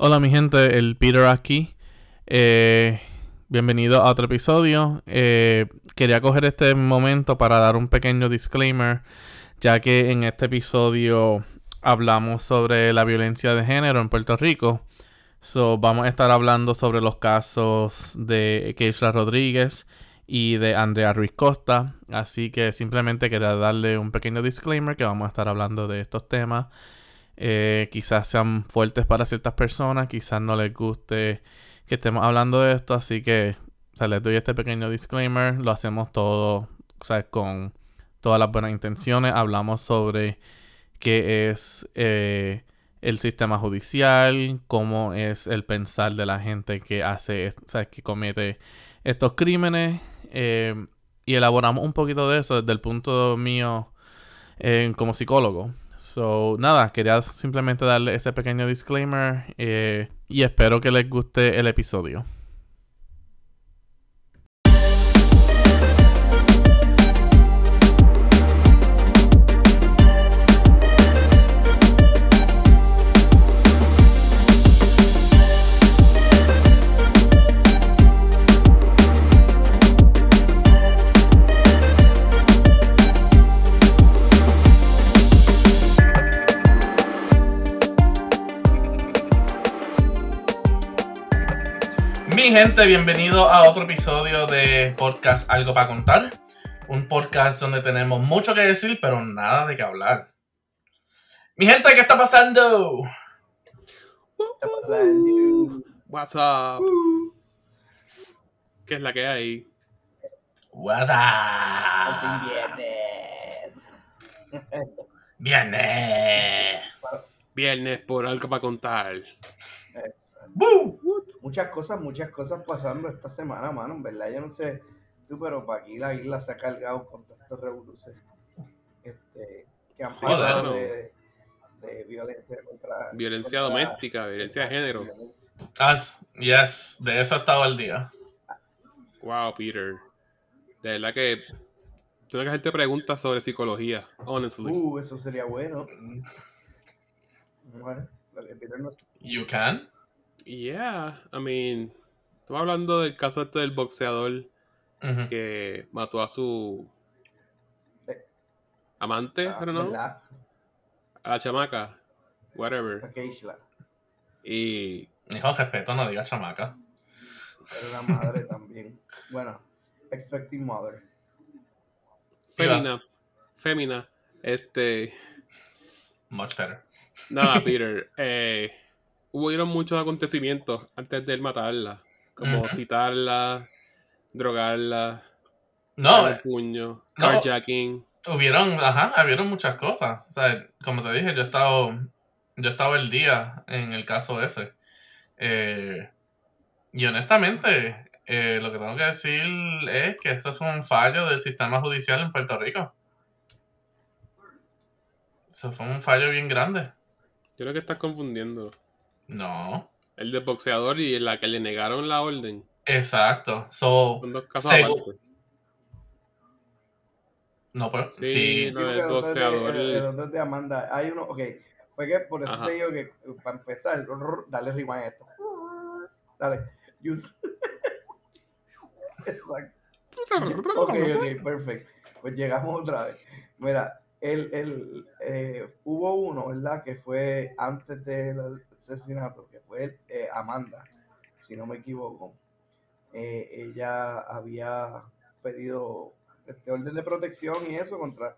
Hola mi gente, el Peter aquí. Eh, bienvenido a otro episodio. Eh, quería coger este momento para dar un pequeño disclaimer, ya que en este episodio hablamos sobre la violencia de género en Puerto Rico. So, vamos a estar hablando sobre los casos de Keisha Rodríguez y de Andrea Ruiz Costa. Así que simplemente quería darle un pequeño disclaimer que vamos a estar hablando de estos temas eh, quizás sean fuertes para ciertas personas, quizás no les guste que estemos hablando de esto, así que les doy este pequeño disclaimer, lo hacemos todo con todas las buenas intenciones, hablamos sobre qué es eh, el sistema judicial, cómo es el pensar de la gente que hace, que comete estos crímenes, eh, y elaboramos un poquito de eso desde el punto mío como psicólogo. So, nada, quería simplemente darle ese pequeño disclaimer eh, y espero que les guste el episodio. Gente, bienvenido a otro episodio de podcast Algo para contar. Un podcast donde tenemos mucho que decir, pero nada de qué hablar. Mi gente, ¿qué está pasando? What's up? ¿Qué es la que hay? What up? Viernes. Viernes. Viernes por algo para contar. Muchas cosas, muchas cosas pasando esta semana, mano. En verdad, yo no sé tú, pero para aquí la isla se ha cargado con estas revoluciones este, que han pasado de, violencia contra. Violencia doméstica, violencia de género. As, yes, de eso estaba el día. Wow, Peter. De verdad que tengo que hacerte preguntas sobre psicología, honestly. Uh, eso sería bueno. Bueno, Peter no... You can. Yeah, I mean, estamos hablando del caso este del boxeador que mató a su amante, ah, no? A la chamaca, whatever. Y. Hijo, respeto, no diga chamaca. Era la madre también. Bueno, expecting mother. Femina. Femina. Este. Much better. Nada, Peter. Eh hubieron muchos acontecimientos antes de él matarla. Como citarla, drogarla, no, el puño, carjacking. hubieron, ajá, hubieron muchas cosas. O sea, como te dije, yo he estado, yo he estado el día en el caso ese. Eh, y honestamente, eh, lo que tengo que decir es que eso es un fallo del sistema judicial en Puerto Rico. Eso fue un fallo bien grande. Yo creo que estás confundiendo. No. El de boxeador y la que le negaron la orden. Exacto. So, Son dos casos aparte. No, pero sí. sí el boxeador. El, el, de Amanda. Hay uno, ok. Fue que por eso te digo que para empezar, dale rima a esto. Dale. Use. Exacto. ok, ok, perfecto. Pues llegamos otra vez. Mira, el, el, eh, hubo uno, ¿verdad? Que fue antes del asesinato, que fue eh, Amanda, si no me equivoco. Eh, ella había pedido este orden de protección y eso contra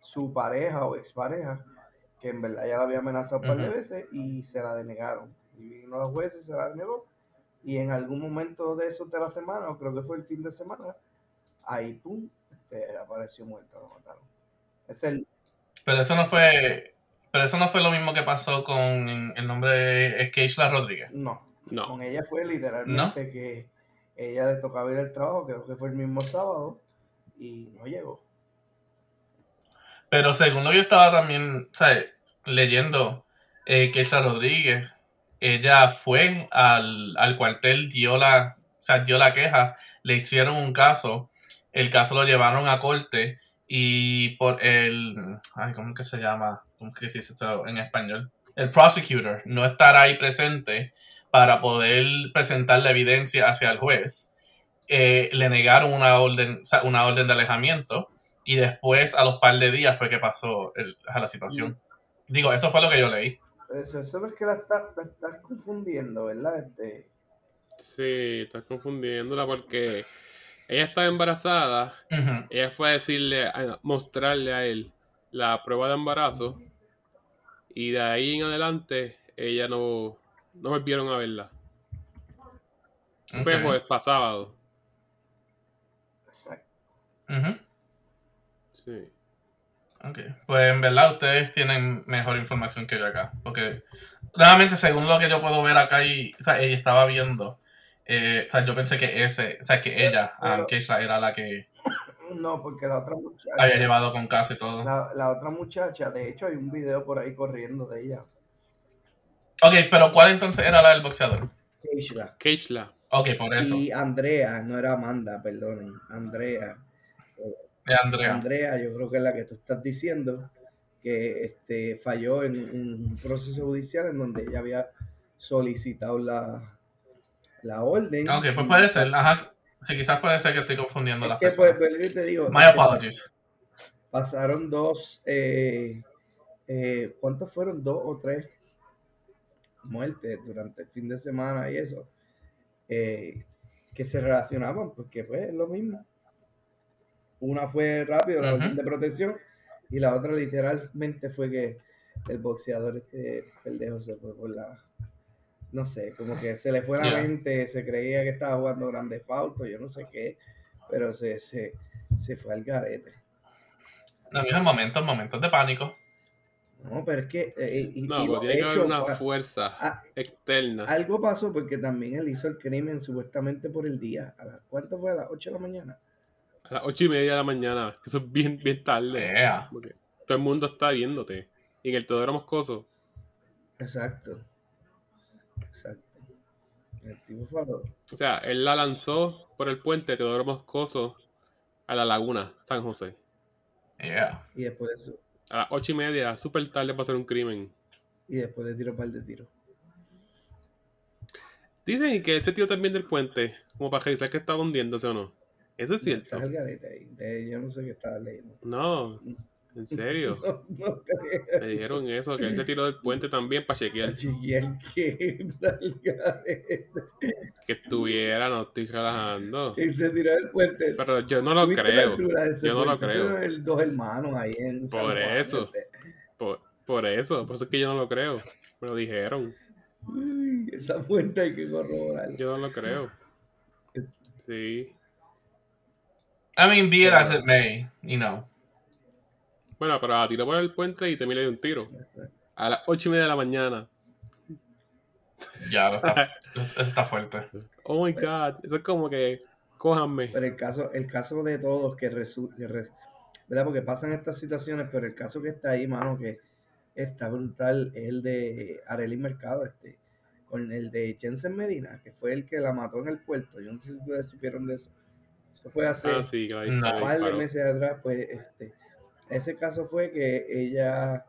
su pareja o expareja, que en verdad ya la había amenazado un par de veces y se la denegaron. Y vino los jueces, se la denegó. Y en algún momento de eso de la semana, o creo que fue el fin de semana, ahí pum, este, apareció muerta, lo mataron. Es el... Pero eso no fue, pero eso no fue lo mismo que pasó con el nombre de Keishla Rodríguez. No, no. Con ella fue literalmente que ella le tocaba ir al trabajo, creo que fue el mismo sábado, y no llegó. Pero según lo que yo estaba también, ¿sabes? Leyendo, eh, Keishla Rodríguez, ella fue al, al cuartel, dio la, o sea, dio la queja, le hicieron un caso, el caso lo llevaron a corte y por el. Ay, ¿cómo que se llama? ¿Cómo que se dice esto en español? el prosecutor no estar ahí presente para poder presentar la evidencia hacia el juez, eh, le negaron una orden, una orden de alejamiento y después a los par de días fue que pasó a la situación. Digo, eso fue lo que yo leí. Eso, eso es que la estás, confundiendo, ¿verdad? Este... Sí, estás confundiéndola porque ella estaba embarazada, ella fue a decirle, a mostrarle a él la prueba de embarazo y de ahí en adelante ella no, no volvieron a verla. Fue jueves pasado. Exacto. Sí. Ok. Pues en verdad ustedes tienen mejor información que yo acá. Porque realmente según lo que yo puedo ver acá, y, o sea, ella estaba viendo. Eh, o sea, yo pensé que ese, o sea, que ella, Keisha, era la que no, porque la otra muchacha. Había llevado con casa y todo. La, otra muchacha, de hecho, hay un video por ahí corriendo de ella. Ok, pero ¿cuál entonces era la del boxeador? Keishla. Keishla. Ok, por eso. Y Andrea, no era Amanda, perdonen. Andrea. De Andrea. Andrea, yo creo que es la que tú estás diciendo, que este, falló en, un proceso judicial en donde ella había solicitado la, la orden. Ok, pues puede ser. Ajá. Sí, quizás puede ser que estoy confundiendo las pues, personas. Pues, te digo, My apologies. Pasaron dos, eh, eh, ¿cuántos fueron? Dos o tres muertes durante el fin de semana y eso, eh, que se relacionaban, porque fue pues, lo mismo. Una fue rápido, la orden de protección, y la otra literalmente fue que el boxeador este pendejo se fue por la no sé, como que se le fue la mente, se creía que estaba jugando grande falto, yo no sé qué, pero se, se, se fue al garete. No, en momentos, momentos de pánico. No, pero es que. Eh, no, pues tiene que haber una fuerza ah, externa. Algo pasó porque también él hizo el crimen supuestamente por el día. ¿A las, ¿Cuánto fue? ¿A las 8 de la mañana? A las 8 y media de la mañana. Eso es bien, bien tarde. todo el mundo está viéndote. Y en el todo era moscoso. Exacto. Exacto. O sea, él la lanzó por el puente Teodoro Moscoso a la laguna, San José. Yeah. Y después eso. A las ocho y media, súper tarde para hacer un crimen. Y después le tiró un par de tiros. Dicen que ese tío también del puente, como para revisar que estaba hundiéndose o no. Eso es cierto. Yo no sé qué estaba leyendo. No. ¿En serio? Me dijeron eso, que él se tiró del puente también para chequear. chequear que Que estuviera, no estoy relajando. Y se tiró del puente. Pero yo no lo creo. Yo no lo creo. dos hermanos ahí en Por eso. Por, por, eso. Por eso es que yo no lo creo. Me lo dijeron. esa fuente hay que corroborar. Yo no lo creo. Sí. I mean, be it as it may, you know. Bueno, pero la tiró por el puente y te le dio un tiro. A las ocho y media de la mañana. Ya, está, está fuerte. Oh my god, eso es como que cójanme. Pero el caso, el caso de todos que resulta, ¿verdad? Porque pasan estas situaciones, pero el caso que está ahí, mano, que está brutal, es el de Arelín Mercado, este, con el de Jensen Medina, que fue el que la mató en el puerto. Yo no sé si ustedes supieron de eso. Eso fue hace ah, sí, un par de meses atrás, pues, este, ese caso fue que ella,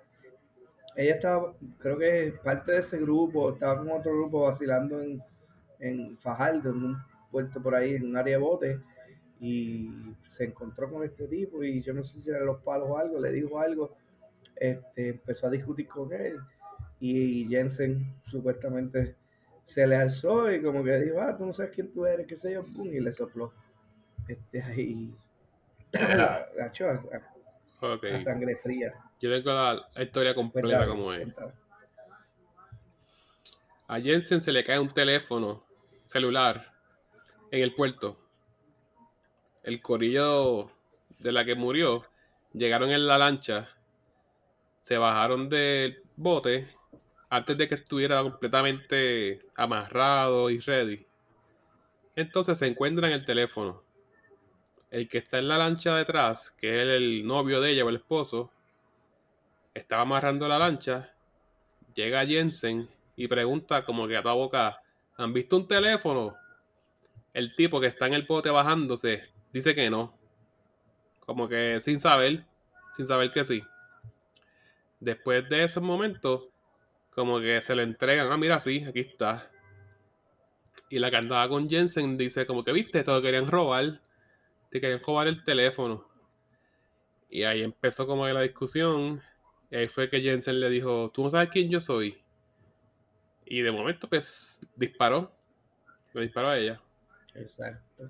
ella estaba, creo que parte de ese grupo, estaba con otro grupo vacilando en, en Fajardo, en un puerto por ahí, en un área de bote, y se encontró con este tipo, y yo no sé si eran los palos o algo, le dijo algo, este, empezó a discutir con él, y Jensen supuestamente se le alzó y como que dijo, ah, tú no sabes quién tú eres, qué sé yo, y le sopló. Este, ahí, Okay. sangre fría. Yo tengo la, historia completa como es. A Jensen se le cae un teléfono celular en el puerto. El corillo de la que murió llegaron en la lancha, se bajaron del bote antes de que estuviera completamente amarrado y ready. Entonces se encuentran el teléfono el que está en la lancha detrás, que es el novio de ella o el esposo, estaba amarrando la lancha, llega Jensen y pregunta como que a toda boca, ¿han visto un teléfono? El tipo que está en el bote bajándose dice que no. Como que sin saber, sin saber que sí. Después de ese momento, como que se lo entregan, ah, mira, sí, aquí está. Y la que andaba con Jensen dice como que, viste, todo querían robar, te querían robar el teléfono. Y ahí empezó como la discusión. Y ahí fue que Jensen le dijo, tú no sabes quién yo soy. Y de momento, pues, disparó. Le disparó a ella. Exacto.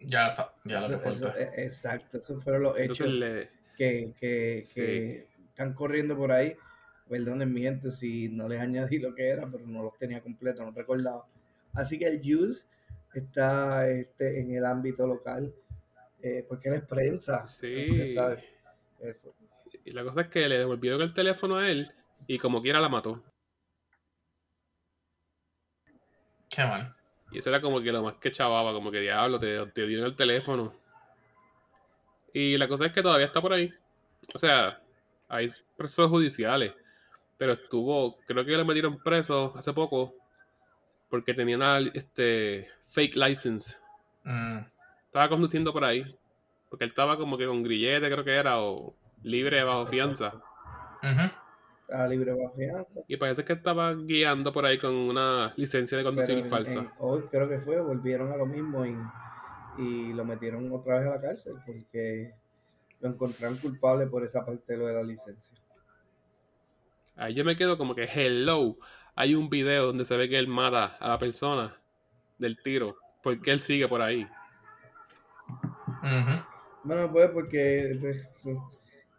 Ya está, ya Eso- lo que eso- e- exacto, esos fueron los hechos le... que, que, Sí. que están corriendo por ahí. Perdonen mi gente si no les añadí lo que era, pero no los tenía completo, no recordaba. Así que el Juice está este, en el ámbito local, eh, porque él es prensa. Sí. fue- Y la cosa es que le devolvieron el teléfono a él y como quiera la mató. Qué mal. Y eso era como que lo más que chavaba, como que diablo, te, te dieron el teléfono. Y la cosa es que todavía está por ahí. O sea, hay procesos judiciales. Pero estuvo, creo que lo metieron preso hace poco. Porque tenía una este, fake license. Mm, Estaba conduciendo por ahí. Porque él estaba como que con grillete, creo que era, o libre bajo fianza. ujú. Está libre bajo fianza. Y parece que estaba guiando por ahí con una licencia de Pero conducir en- falsa. en- hoy creo que fue, volvieron a lo mismo y, y lo metieron otra vez a la cárcel porque lo encontraron culpable por esa parte de lo de la licencia. Ahí yo me quedo como que, hello, hay un video donde se ve que él mata a la persona del tiro. ¿Por qué él sigue por ahí? Ujú. Bueno, pues porque pues, pues,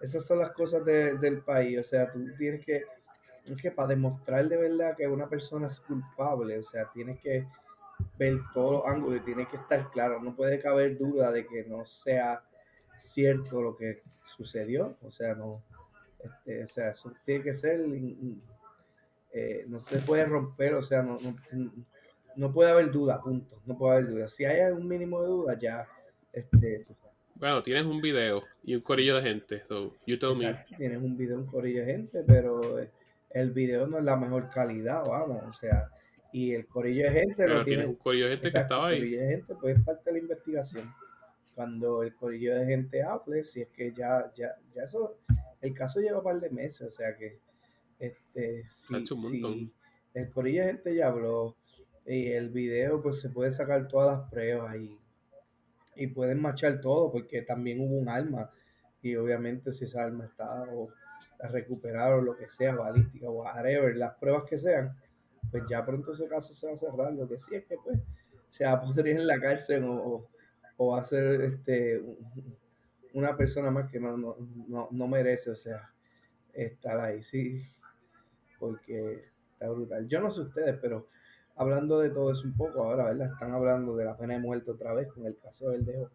esas son las cosas de- del país. O sea, tú tienes que, es que para demostrar de verdad que una persona es culpable, o sea, tienes que ver todos los ángulos y tienes que estar claro. No puede caber duda de que no sea cierto lo que sucedió. O sea, no, este, o sea, eso tiene que ser, eh, no se puede romper, o sea, no, no, no puede haber duda, punto. No puede haber duda. Si hay un mínimo de duda, ya, este, sabes. Bueno, tienes un video y un corillo de gente. So, you tell me. Tienes un video, un corillo de gente, pero eh, el video no es la mejor calidad, vamos, o sea, y el corillo de gente Pero lo tienes tiene, un corillo de gente que exacto, estaba el ahí. corillo de gente, pues es parte de la investigación. Cuando el corillo de gente hable, si es que ya, ya, ya eso, el caso lleva un par de meses, o sea que, este, si, Ha hecho un si el corillo de gente ya habló, y el video, pues se puede sacar todas las pruebas y, y pueden machar todo, porque también hubo un arma, y obviamente si esa arma está o la recuperaron, lo que sea, balística o whatever, las pruebas que sean, pues ya pronto ese caso se va a cerrar. Lo que sí es que pues se va a poner en la cárcel o, o- va a ser este, un- una persona más que no, no, no, no merece, o sea, estar ahí, sí, porque está brutal. Yo no sé ustedes, pero hablando de todo eso un poco ahora, ¿verdad? Están hablando de la pena de muerte otra vez con el caso del dejo.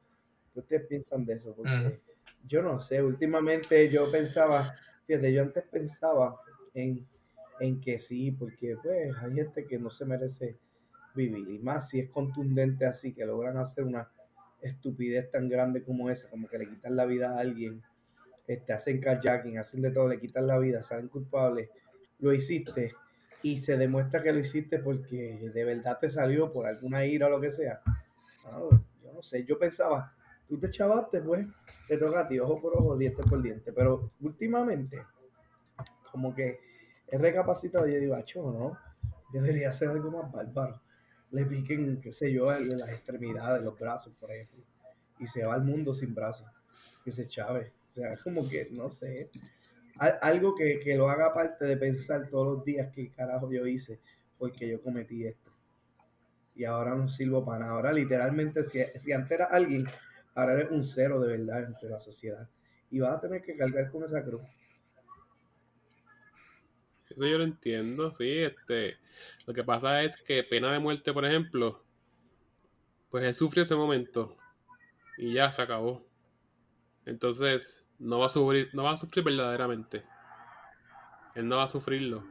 ¿Qué ustedes piensan de eso? Porque yo no sé, últimamente yo pensaba, fíjate, yo antes pensaba en, en que sí, porque pues hay gente que no se merece vivir, y más si es contundente así, que logran hacer una estupidez tan grande como esa, como que le quitan la vida a alguien, este, hacen carjacking, hacen de todo, le quitan la vida, salen culpables, lo hiciste y se demuestra que lo hiciste porque de verdad te salió por alguna ira o lo que sea. No, yo no sé, yo pensaba, tú te chavaste, pues, te toca a ti, ojo por ojo, diente por diente, pero últimamente, como que he recapacitado y digo, acho, ¿no? Debería ser algo más bárbaro. Le piquen, qué sé yo, en las extremidades, los brazos, por ejemplo, y se va al mundo sin brazos, que se chave. O sea, como que, no sé, algo que, que lo haga parte de pensar todos los días qué carajo yo hice porque yo cometí esto. Y ahora no sirvo para nada. Ahora literalmente, si, si antes alguien, ahora eres un cero de verdad entre la sociedad. Y vas a tener que cargar con esa cruz. Eso yo lo entiendo, sí. Este, lo que pasa es que pena de muerte, por ejemplo, pues él sufrió ese momento y ya se acabó. Entonces, no va a sufrir, no va a sufrir verdaderamente. Él no va a sufrirlo.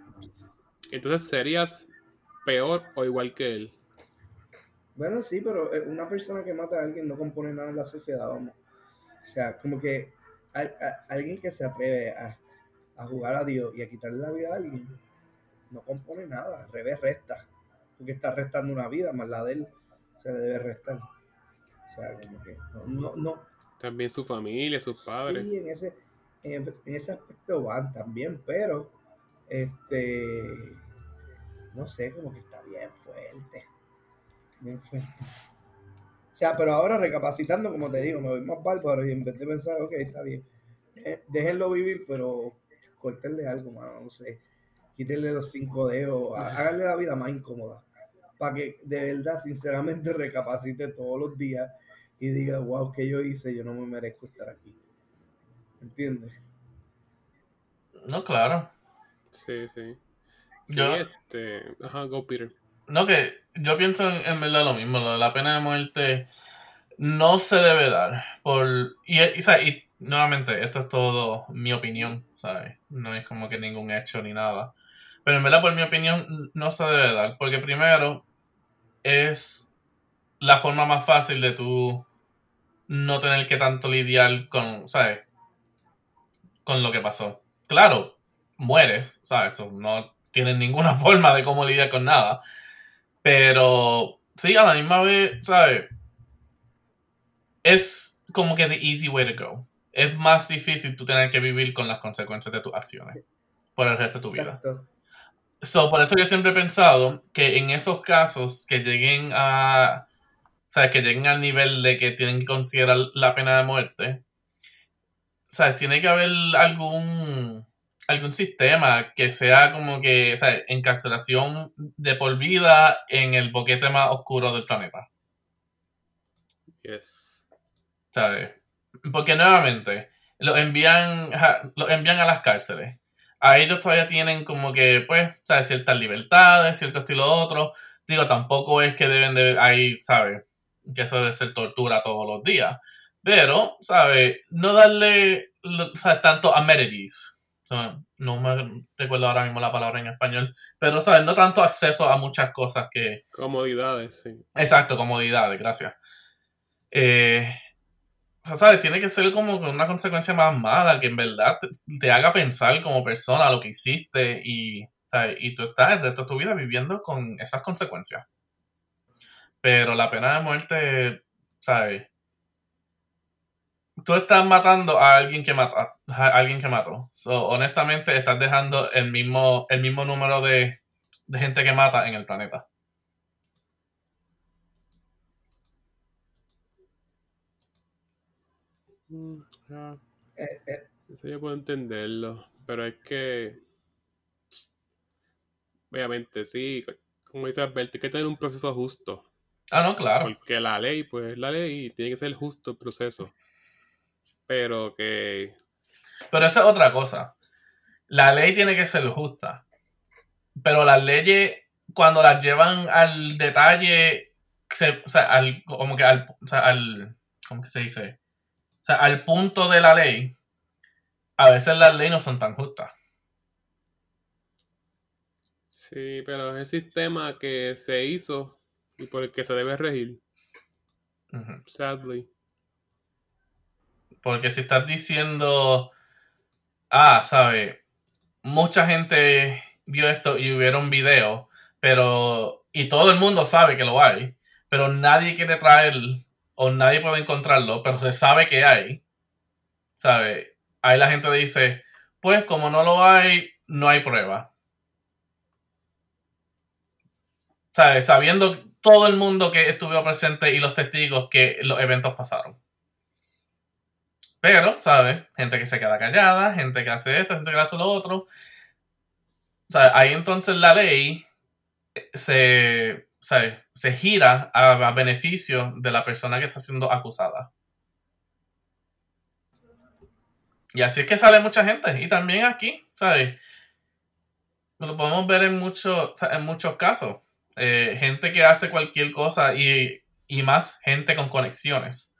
Entonces serías peor o igual que él. Bueno, sí, pero eh, una persona que mata a alguien no compone nada en la sociedad, vamos. O sea, como que alguien que se atreve a, jugar a Dios y a quitarle la vida a alguien, no compone nada, al revés resta. Porque está restando una vida, más la de él se le debe restar. O sea, como que no, no, También su familia, sus padres. Sí, en ese, en, ese aspecto van también, pero Este, no sé, como que está bien fuerte. Bien fuerte. O sea, pero ahora recapacitando, como te digo, me voy más bárbaro y en vez de pensar, ok, está bien, eh, déjenlo vivir, pero cortenle algo, mano, no sé. Quítenle los cinco dedos, háganle la vida más incómoda. Para que de verdad, sinceramente, recapacite todos los días y diga, wow, ¿qué yo hice? Yo no me merezco estar aquí. ¿Entiendes? No, claro. Sí, sí. yo, este... Ajá, go Peter. No, que yo pienso en, verdad lo mismo, la pena de muerte no se debe dar. Por, y, y, y, nuevamente, esto es todo mi opinión, ¿sabes? No es como que ningún hecho ni nada. Pero en verdad, por mi opinión, no se debe dar. Porque primero, es la forma más fácil de tú no tener que tanto lidiar con, ¿sabes? Con lo que pasó. Claro, mueres, ¿sabes? No tienes ninguna forma de cómo lidiar con nada. Pero sí, a la misma vez, ¿sabes? Es como que the easy way to go. Es más difícil tú tener que vivir con las consecuencias de tus acciones por el resto de tu vida. So, por eso yo siempre he pensado que en esos casos que lleguen a. ¿Sabes? Que lleguen al nivel de que tienen que considerar la pena de muerte. ¿Sabes? Tiene que haber algún algún sistema que sea como que, o sea, encarcelación de por vida en el boquete más oscuro del planeta. Yes. ¿Sabes? Porque nuevamente, los envían, los envían a las cárceles. A ellos todavía tienen como que, pues, ¿sabes? Ciertas libertades, cierto estilo otro. Digo, tampoco es que deben de, ahí, ¿sabes? Que eso debe ser tortura todos los días. Pero, ¿sabes? No darle, ¿sabes? Tanto amenities no me recuerdo ahora mismo la palabra en español, pero, ¿sabes? No tanto acceso a muchas cosas que... Comodidades, sí. Exacto, comodidades, gracias. Eh, o sea, ¿sabes? Tiene que ser como una consecuencia más mala, que en verdad te, haga pensar como persona lo que hiciste y, ¿sabes? y tú estás el resto de tu vida viviendo con esas consecuencias. Pero la pena de muerte, ¿sabes? tú estás matando a alguien que mató. A alguien que mató. honestamente, estás dejando el mismo, el mismo número de, gente que mata en el planeta. Mm, eh, eh. Eso yo puedo entenderlo, pero es que obviamente sí, como dice Alberto, hay que tener un proceso justo. Ah, no, claro. Porque la ley, pues la ley tiene que ser justo el proceso pero que... Pero esa es otra cosa. La ley tiene que ser justa. Pero las leyes, cuando las llevan al detalle, o sea, al, como que al, o sea, al, ¿cómo que se dice? O sea, al punto de la ley, a veces las leyes no son tan justas. Sí, pero es el sistema que se hizo y por el que se debe regir. Sadly. Porque si estás diciendo, ah, sabe, mucha gente vio esto y un video, pero, y todo el mundo sabe que lo hay, pero nadie quiere traer o nadie puede encontrarlo, pero se sabe que hay, ¿sabe? Ahí la gente dice, pues como no lo hay, no hay prueba. ¿Sabe? Sabiendo todo el mundo que estuvo presente y los testigos que los eventos pasaron. Pero, ¿sabes? Gente que se queda callada, gente que hace esto, gente que hace lo otro. O sea, ahí entonces la ley se, se gira a, beneficio de la persona que está siendo acusada. Y así es que sale mucha gente. Y también aquí, ¿sabes? Lo podemos ver en, muchos en muchos casos. Eh, gente que hace cualquier cosa y, y más gente con conexiones.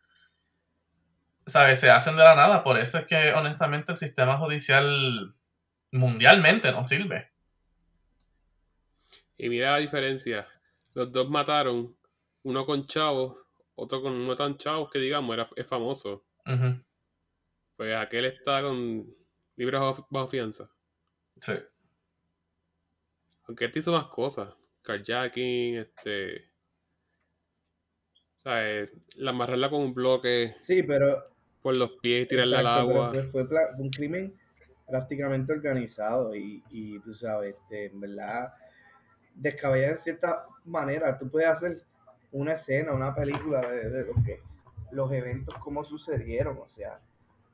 ¿sabes? Se hacen de la nada. Por eso es que, honestamente, el sistema judicial mundialmente no sirve. Y mira la diferencia. Los dos mataron, uno con chavos, otro con no tan chavos que digamos, era, es famoso. Pues aquel está con libros bajo, fianza. Sí. Aunque este hizo más cosas. Carjacking, este. O sea, la amarrarla con un bloque. Sí, pero por los pies y tirarle al agua. Fue, fue, un crimen prácticamente organizado y, y tú sabes, este, en verdad, descabellado en cierta manera. Tú puedes hacer una escena, una película de, de lo que los eventos como sucedieron, o sea,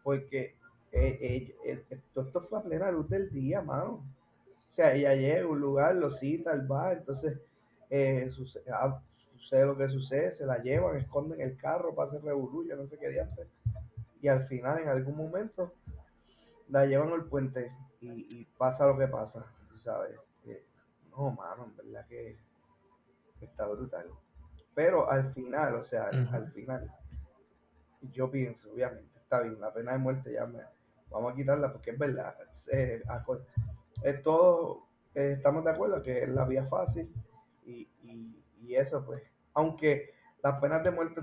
porque eh, eh, eh, esto fue a plena luz del día, mano. O sea, ella llega a un lugar, lo cita al bar, entonces sucede, ah, sucede, lo que sucede, se la llevan, esconden el carro, pasa el reburullo, no sé qué diantre. Y al final, en algún momento, la llevan al puente y, pasa lo que pasa, tú sabes. no, mano, en verdad que, está brutal. Pero al final, o sea, al final, yo pienso, obviamente, está bien, la pena de muerte ya me, vamos a quitarla porque es verdad. Eh, eh, estamos de acuerdo que es la vía fácil y, y, eso, pues, aunque las penas de muerte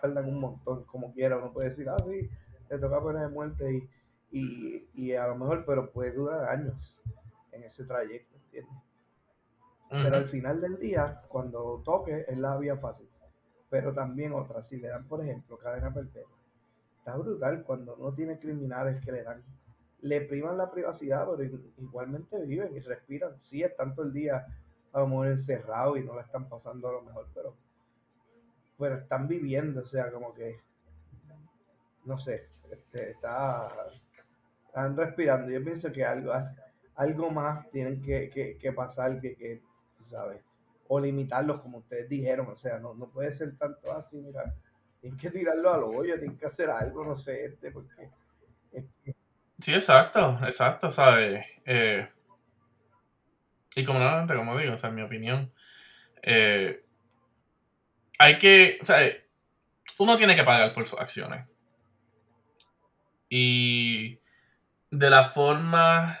tardan un montón, como quiera, uno puede decir, ah, sí, le toca pena de muerte y, y, y a lo mejor, pero puede durar años en ese trayecto, ¿entiendes? Pero al final del día, cuando toque, es la vía fácil. Pero también otra, si le dan, por ejemplo, cadena perpetua, está brutal cuando no tiene criminales que le dan, le privan la privacidad, pero igualmente viven y respiran. Sí, están todo el día a lo mejor encerrados y no la están pasando a lo mejor, pero, están viviendo, o sea, como que, no sé, este, está, están respirando. Yo pienso que algo, algo más tienen que, que, pasar que, que, tú sabes, o limitarlos como ustedes dijeron, o sea, no, no puede ser tanto así, mira tienen que tirarlo al hoyo, tienen que hacer algo, no sé, este, porque... Sí, exacto, exacto, ¿sabes? Eh, y como nuevamente, como digo, o sea, en mi opinión, eh, hay que, o sea, uno tiene que pagar por sus acciones. Y de la forma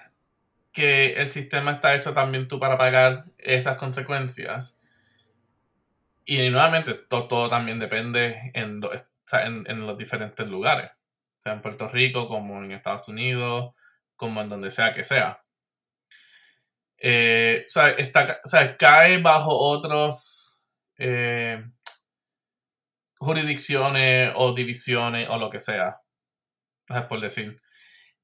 que el sistema está hecho también tú para pagar esas consecuencias, y nuevamente, todo, también depende en, en, los diferentes lugares, sea en Puerto Rico, como en Estados Unidos, como en donde sea que sea. Eh, o, sea, está, cae bajo otros eh, jurisdicciones o divisiones o lo que sea, por decir.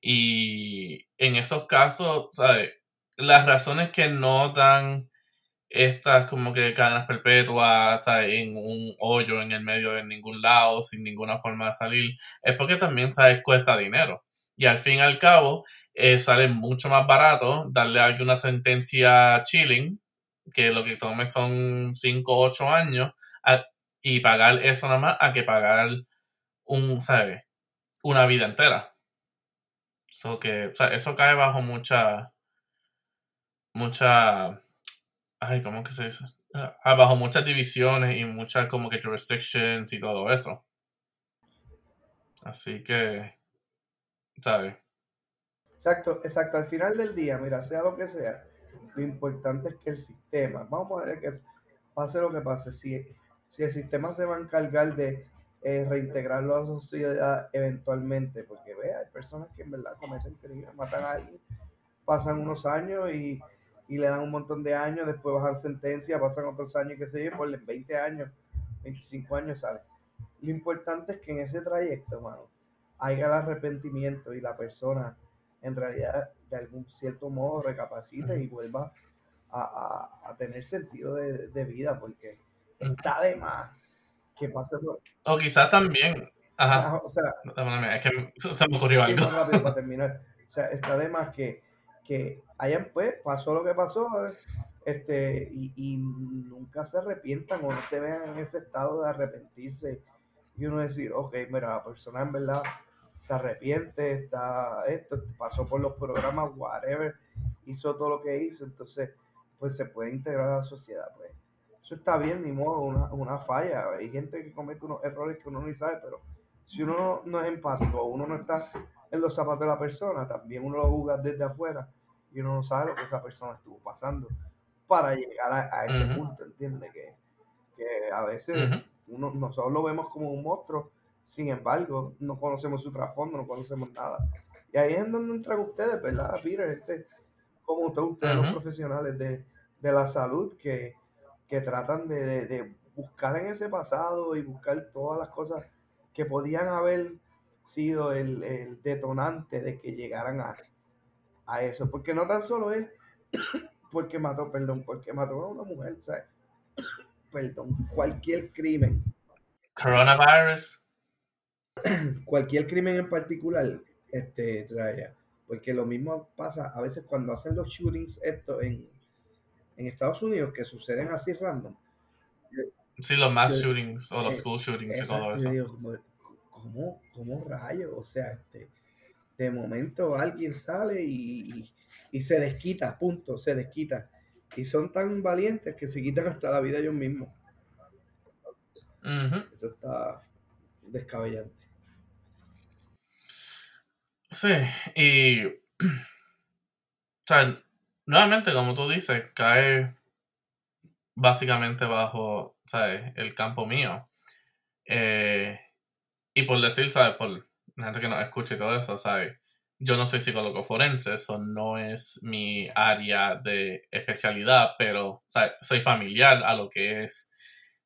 Y en esos casos, ¿sabes? las razones que no dan estas como que cadenas perpetuas en un hoyo en el medio de ningún lado, sin ninguna forma de salir, es porque también, ¿sabes? Cuesta dinero. Y al fin y al cabo, eh, sale mucho más barato darle a una sentencia chilling, que lo que tome son 5 o 8 años, y pagar eso nada más, a que pagar un, ¿sabes? Una vida entera. que, eso cae bajo mucha, mucha ay, ¿cómo que se dice? Ah, bajo muchas divisiones y muchas como que jurisdictions y todo eso. Así que, ¿sabes? Exacto, exacto. Al final del día, mira, sea lo que sea, lo importante es que el sistema, vamos a ver que pase lo que pase, si, si el sistema se va a encargar de eh, reintegrarlo a la sociedad eventualmente, porque vea, hay personas que en verdad cometen crímenes, matan a alguien, pasan unos años y y le dan un montón de años, después bajan sentencia, pasan otros años, que se yo, por 20 años, 25 años, ¿sabes? Lo importante es que en ese trayecto, mano, haya el arrepentimiento y la persona en realidad de algún cierto modo recapacite y vuelva a, tener sentido de, vida, porque está de más que pase por... O quizás también... Ajá. O sea, es que se me ocurrió algo. para terminar. O sea, está de más que que hayan, pues, pasó lo que pasó, este, y, nunca se arrepientan o no se vean en ese estado de arrepentirse y uno decir, ok, mira, la persona en verdad se arrepiente, está esto, pasó por los programas, whatever, hizo todo lo que hizo, entonces, pues se puede integrar a la sociedad, pues. Eso está bien, ni modo, una, una falla. Hay gente que comete unos errores que uno ni sabe, pero si uno no, no es empático, uno no está en los zapatos de la persona, también uno lo juzga desde afuera y uno no sabe lo que esa persona estuvo pasando para llegar a, ese punto, ¿entiendes? Que, que, a veces uno, nosotros lo vemos como un monstruo, sin embargo, no conocemos su trasfondo, no conocemos nada. Y ahí es donde entran ustedes, ¿verdad, Peter? Este, como ustedes, ustedes los profesionales de, de, la salud, que, que tratan de, de, buscar en ese pasado y buscar todas las cosas que podían haber sido el, el detonante de que llegaran a, a eso, porque no tan solo él, porque mató, perdón, porque mató a una mujer, ¿sabes? Perdón, cualquier crimen. Coronavirus. Cualquier crimen en particular, este, porque lo mismo pasa a veces cuando hacen los shootings esto en, en Estados Unidos, que suceden así random. Sí, los mass shootings o los eh, school shootings y todo eso. ¿cómo, ¿Cómo rayos? O sea, este, de momento alguien sale y, se desquita, punto, se desquita. Y son tan valientes que se quitan hasta la vida ellos mismos. Eso está descabellante. Sí, y. O sea, nuevamente, como tú dices, cae básicamente bajo, ¿sabes? El campo mío. Eh, y por decir, ¿sabes? Por la gente que nos escucha y todo eso, ¿sabes? Yo no soy psicólogo forense, eso no es mi área de especialidad, pero ¿sabes? soy familiar a lo que es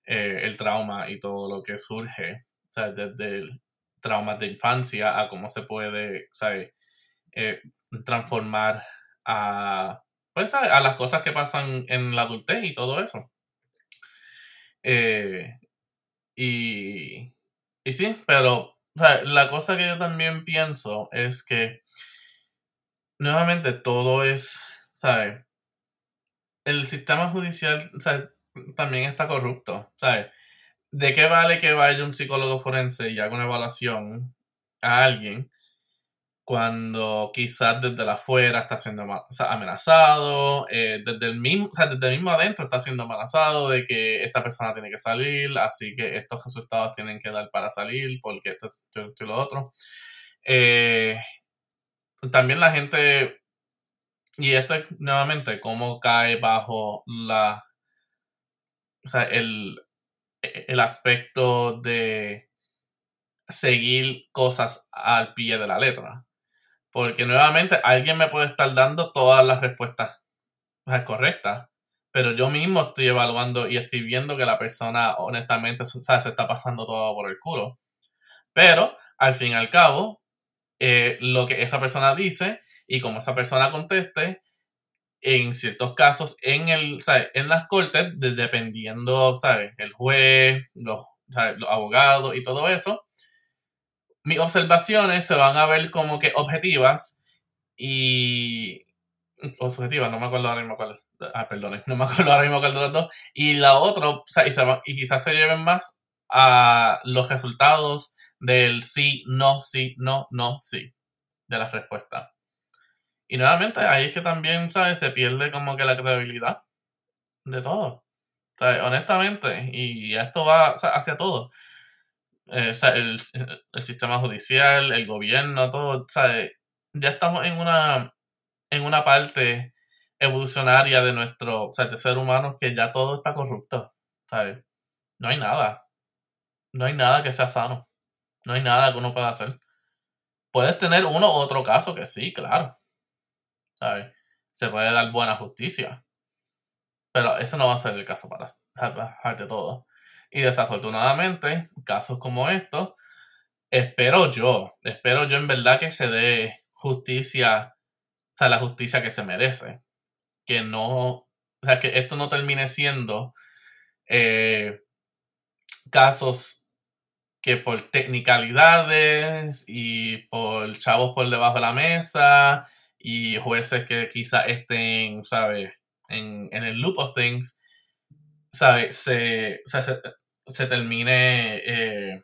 eh, el trauma y todo lo que surge, ¿sabes? Desde el trauma de infancia a cómo se puede, ¿sabes? Eh, transformar a, pues, a las cosas que pasan en la adultez y todo eso. Eh, y, y sí, pero la cosa que yo también pienso es que nuevamente todo es, ¿sabes? El sistema judicial también está corrupto, ¿sabes? ¿De qué vale que vaya un psicólogo forense y haga una evaluación a alguien cuando quizás desde la afuera está siendo amenazado, eh, desde, el mismo, desde el mismo adentro está siendo amenazado de que esta persona tiene que salir, así que estos resultados tienen que dar para salir, porque esto, y lo otro. Eh, también la gente, y esto es nuevamente cómo cae bajo la, o sea, el, el aspecto de seguir cosas al pie de la letra. Porque nuevamente alguien me puede estar dando todas las respuestas correctas, pero yo mismo estoy evaluando y estoy viendo que la persona honestamente se está pasando todo por el culo. Pero al fin y al cabo, eh, lo que esa persona dice y como esa persona conteste, en ciertos casos en, el, en las cortes, dependiendo, ¿sabes? El juez, los, los abogados y todo eso, mis observaciones se van a ver como que objetivas y. o subjetivas, no me acuerdo ahora mismo cuál. Ah, perdón, no me acuerdo ahora mismo cuál de los dos. Y la otra, o sea, y, y quizás se lleven más a los resultados del sí, no, sí, no, no, sí, de las respuestas. Y nuevamente ahí es que también, ¿sabes? Se pierde como que la credibilidad de todo. ¿Sabes? Honestamente, y esto va hacia todo. Eh, el, sistema judicial, el gobierno, todo, Ya estamos en una, en una parte evolucionaria de nuestro, o sea, de ser humanos que ya todo está corrupto, ¿sabes? No hay nada. No hay nada que sea sano. No hay nada que uno pueda hacer. Puedes tener uno u otro caso que sí, claro. ¿Sabes? Se puede dar buena justicia. Pero eso no va a ser el caso para, para todo. Y desafortunadamente, casos como estos, espero yo, espero yo en verdad que se dé justicia, o sea, la justicia que se merece. Que no, o sea, que esto no termine siendo eh, casos que por technicalidades y por chavos por debajo de la mesa y jueces que quizá estén, ¿sabes? En, en el loop of things, ¿sabes? Se, se termine, eh,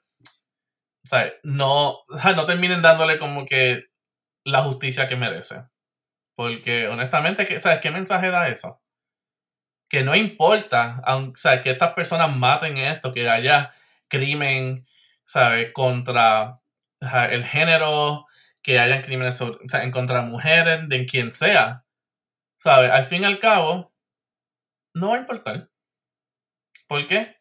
o sea, no, no terminen dándole como que la justicia que merece. Porque honestamente, ¿sabes qué mensaje da eso? Que no importa, aunque, que estas personas maten esto, que haya crimen, ¿sabes? Contra el género, que hayan crímenes en contra de mujeres, de quien sea. ¿Sabes? Al fin y al cabo, no va a importar. ¿Por qué?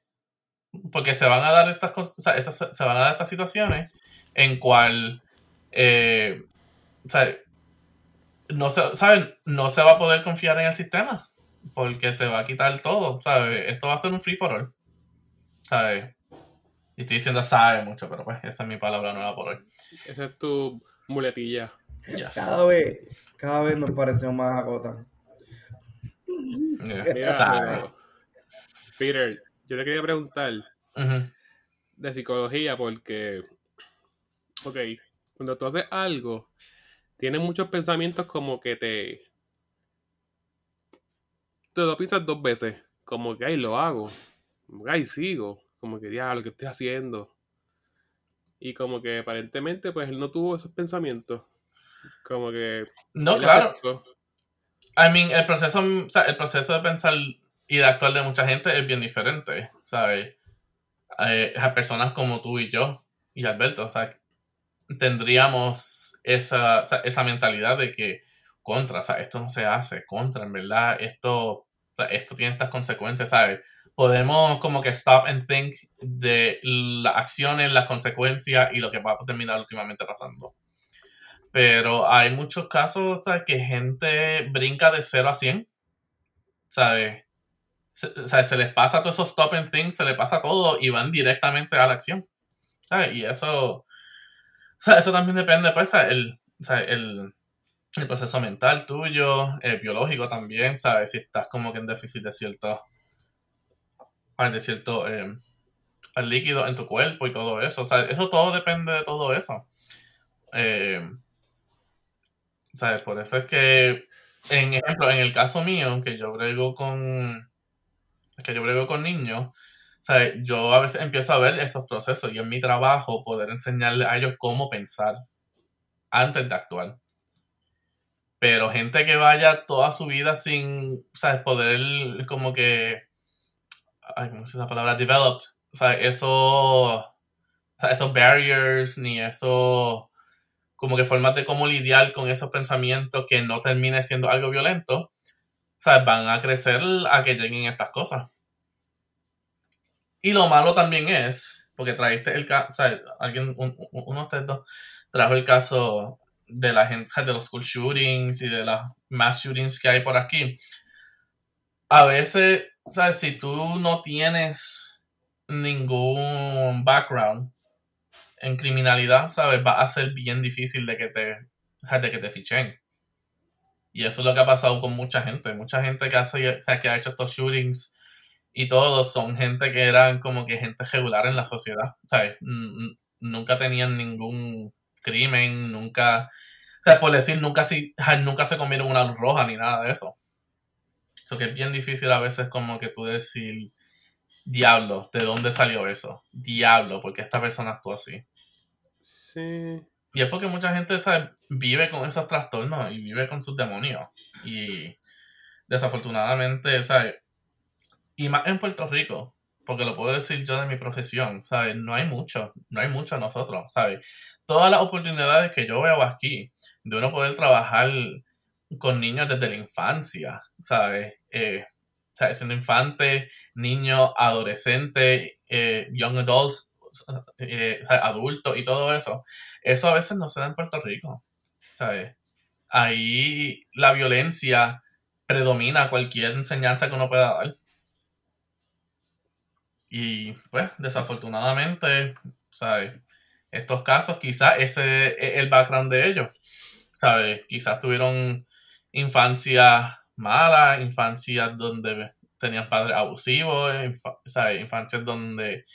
Porque se van a dar estas cosas, o sea, estas, se van a dar estas situaciones en cual, eh, o sea, no se, ¿saben? No se va a poder confiar en el sistema porque se va a quitar todo, ¿sabes? Esto va a ser un free for all, ¿sabes? Y estoy diciendo sabe mucho, pero pues esa es mi palabra nueva por hoy. Esa es tu muletilla. Cada vez, cada vez nos parecemos más a Gotham. Peter, yo te quería preguntar de psicología porque, ok, cuando tú haces algo, tienes muchos pensamientos como que te... Te lo piensas dos veces, como que, ay, lo hago, ay, sigo, como que, ya, lo que estoy haciendo. Y como que aparentemente, pues él no tuvo esos pensamientos. Como que... No, claro. I mean, el proceso, el proceso de pensar y de actuar de mucha gente es bien diferente, ¿sabes? Eh, a personas como tú y yo y Alberto, o sea, tendríamos esa, esa mentalidad de que contra, o sea, esto no se hace, contra, en verdad, esto, esto tiene estas consecuencias, ¿sabes? Podemos como que stop and think de las acciones, las consecuencias y lo que va a terminar últimamente pasando. Pero hay muchos casos, ¿sabes? Que gente brinca de 0 a 100, ¿sabes? Se, se les pasa todo esos stop and think, se les pasa todo y van directamente a la acción. ¿sabes? Y eso, eso también depende, pues, el, el, el proceso mental tuyo, el biológico también, ¿sabes? Si estás como que en déficit de cierto, de cierto eh, líquido en tu cuerpo y todo eso. O sea, eso todo depende de todo eso. Eh, ¿Sabes? Por eso es que, en ejemplo, en el caso mío, que yo brego con, que yo brego con niños, ¿sabes? Yo a veces empiezo a ver esos procesos y en mi trabajo poder enseñarle a ellos cómo pensar antes de actuar. Pero gente que vaya toda su vida sin, ¿sabes? Poder como que, ay, ¿cómo se esa palabra? Develop, eso, esos barriers, ni eso como que formas de cómo lidiar con esos pensamientos que no termine siendo algo violento, ¿sabes? van a crecer a que lleguen estas cosas. Y lo malo también es, porque trajiste el caso, ¿sabes? Alguien, uno de ustedes dos trajo el caso de la gente, de los school shootings y de las mass shootings que hay por aquí. A veces, ¿sabes? Si tú no tienes ningún background en criminalidad, ¿sabes? Va a ser bien difícil de que te, de que te fichen. Y eso es lo que ha pasado con mucha gente. Mucha gente que, hace, que ha hecho estos shootings y todos son gente que eran como que gente regular en la sociedad, ¿sabes? Nunca tenían ningún crimen, nunca, o sea, por decir, nunca, si, nunca se comieron una luz roja ni nada de eso. Eso que es bien difícil a veces como que tú decir, diablo, ¿de dónde salió eso? Diablo, porque esta persona actuó así. Sí. Y es porque mucha gente vive con esos trastornos y vive con sus demonios. Y desafortunadamente, ¿sabes? Y más en Puerto Rico, porque lo puedo decir yo de mi profesión, ¿sabes? No hay mucho, no hay mucho nosotros, ¿sabes? Todas las oportunidades que yo veo aquí, de uno poder trabajar con niños desde la infancia, ¿sabes? Eh, ¿sabes? Siendo infante, niño, adolescente, eh, young adults, eh, adultos y todo eso, eso a veces no se da en Puerto Rico, ¿sabes? Ahí la violencia predomina cualquier enseñanza que uno pueda dar. Y pues, desafortunadamente, ¿sabes? Estos casos, quizás ese es el background de ellos, ¿sabes? Quizás tuvieron infancia mala, infancias donde tenían padres abusivos, ¿sabes? infancias donde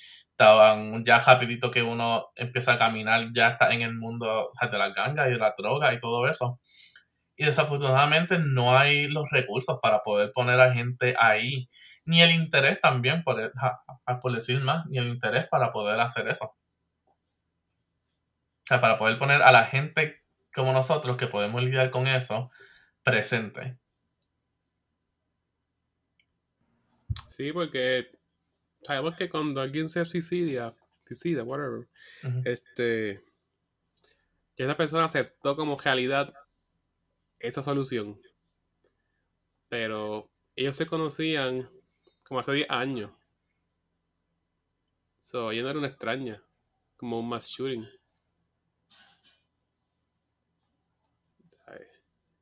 estaban ya rapidito que uno empieza a caminar, ya está en el mundo de las gangas y de la droga y todo eso. Y desafortunadamente no hay los recursos para poder poner a gente ahí, ni el interés también, por, por decir más, ni el interés para poder hacer eso. O sea, para poder poner a la gente como nosotros que podemos lidiar con eso presente. Sí, porque sabemos que cuando alguien se suicida, suicida, whatever, este, esa persona aceptó como realidad esa solución. Pero ellos se conocían como hace 10 años. So, ella no era una extraña, como un mass shooting.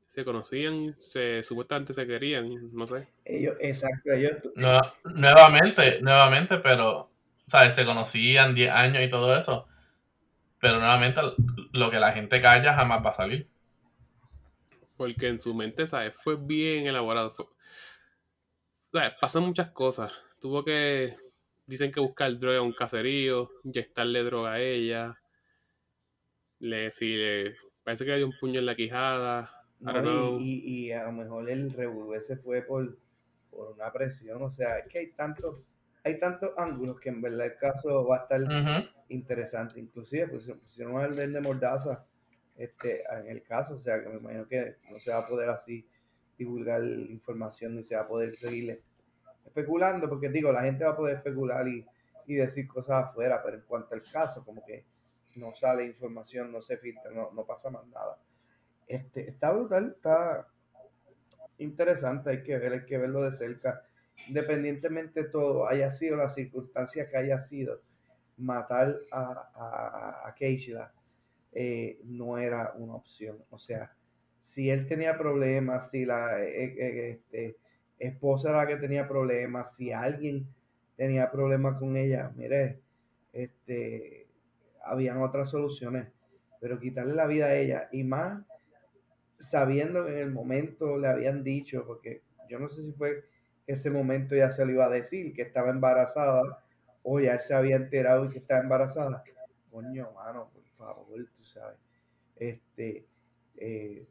Se conocían, se supuestamente se querían, no sé. Ellos, exacto, ellos. nuevamente, nuevamente, pero, ¿sabes? Se conocían 10 años y todo eso. Pero nuevamente, lo que la gente calla jamás va a salir. Porque en su mente, ¿sabes? Fue bien elaborado. ¿sabes? Pasan muchas cosas. Tuvo que. Dicen que buscar droga a un caserío, inyectarle droga a ella. Le, si le, parece que le dio un puño en la quijada. Y, y, a lo mejor el revolú ese fue por, por una presión. O sea, es que hay tantos hay tantos ángulos que en verdad el caso va a estar interesante. Inclusive pues, pusieron a el de Mordaza este, en el caso, o sea que me imagino que no se va a poder así divulgar información ni se va a poder seguirle especulando, porque digo, la gente va a poder especular y, decir cosas afuera, pero en cuanto al caso, como que no sale información, no se filtra, no, no pasa más nada. Este, está brutal, está interesante, hay que ver, hay que verlo de cerca independientemente de todo, haya sido la circunstancia que haya sido, matar a, a, a Keishla eh, no era una opción. O sea, si él tenía problemas, si la eh, eh, este, esposa era la que tenía problemas, si alguien tenía problemas con ella, mire, este, habían otras soluciones, pero quitarle la vida a ella y más sabiendo que en el momento le habían dicho, porque yo no sé si fue ese momento ya se lo iba a decir, que estaba embarazada, o ya se había enterado y que estaba embarazada. Coño, mano, por favor, tú sabes. Este, eh,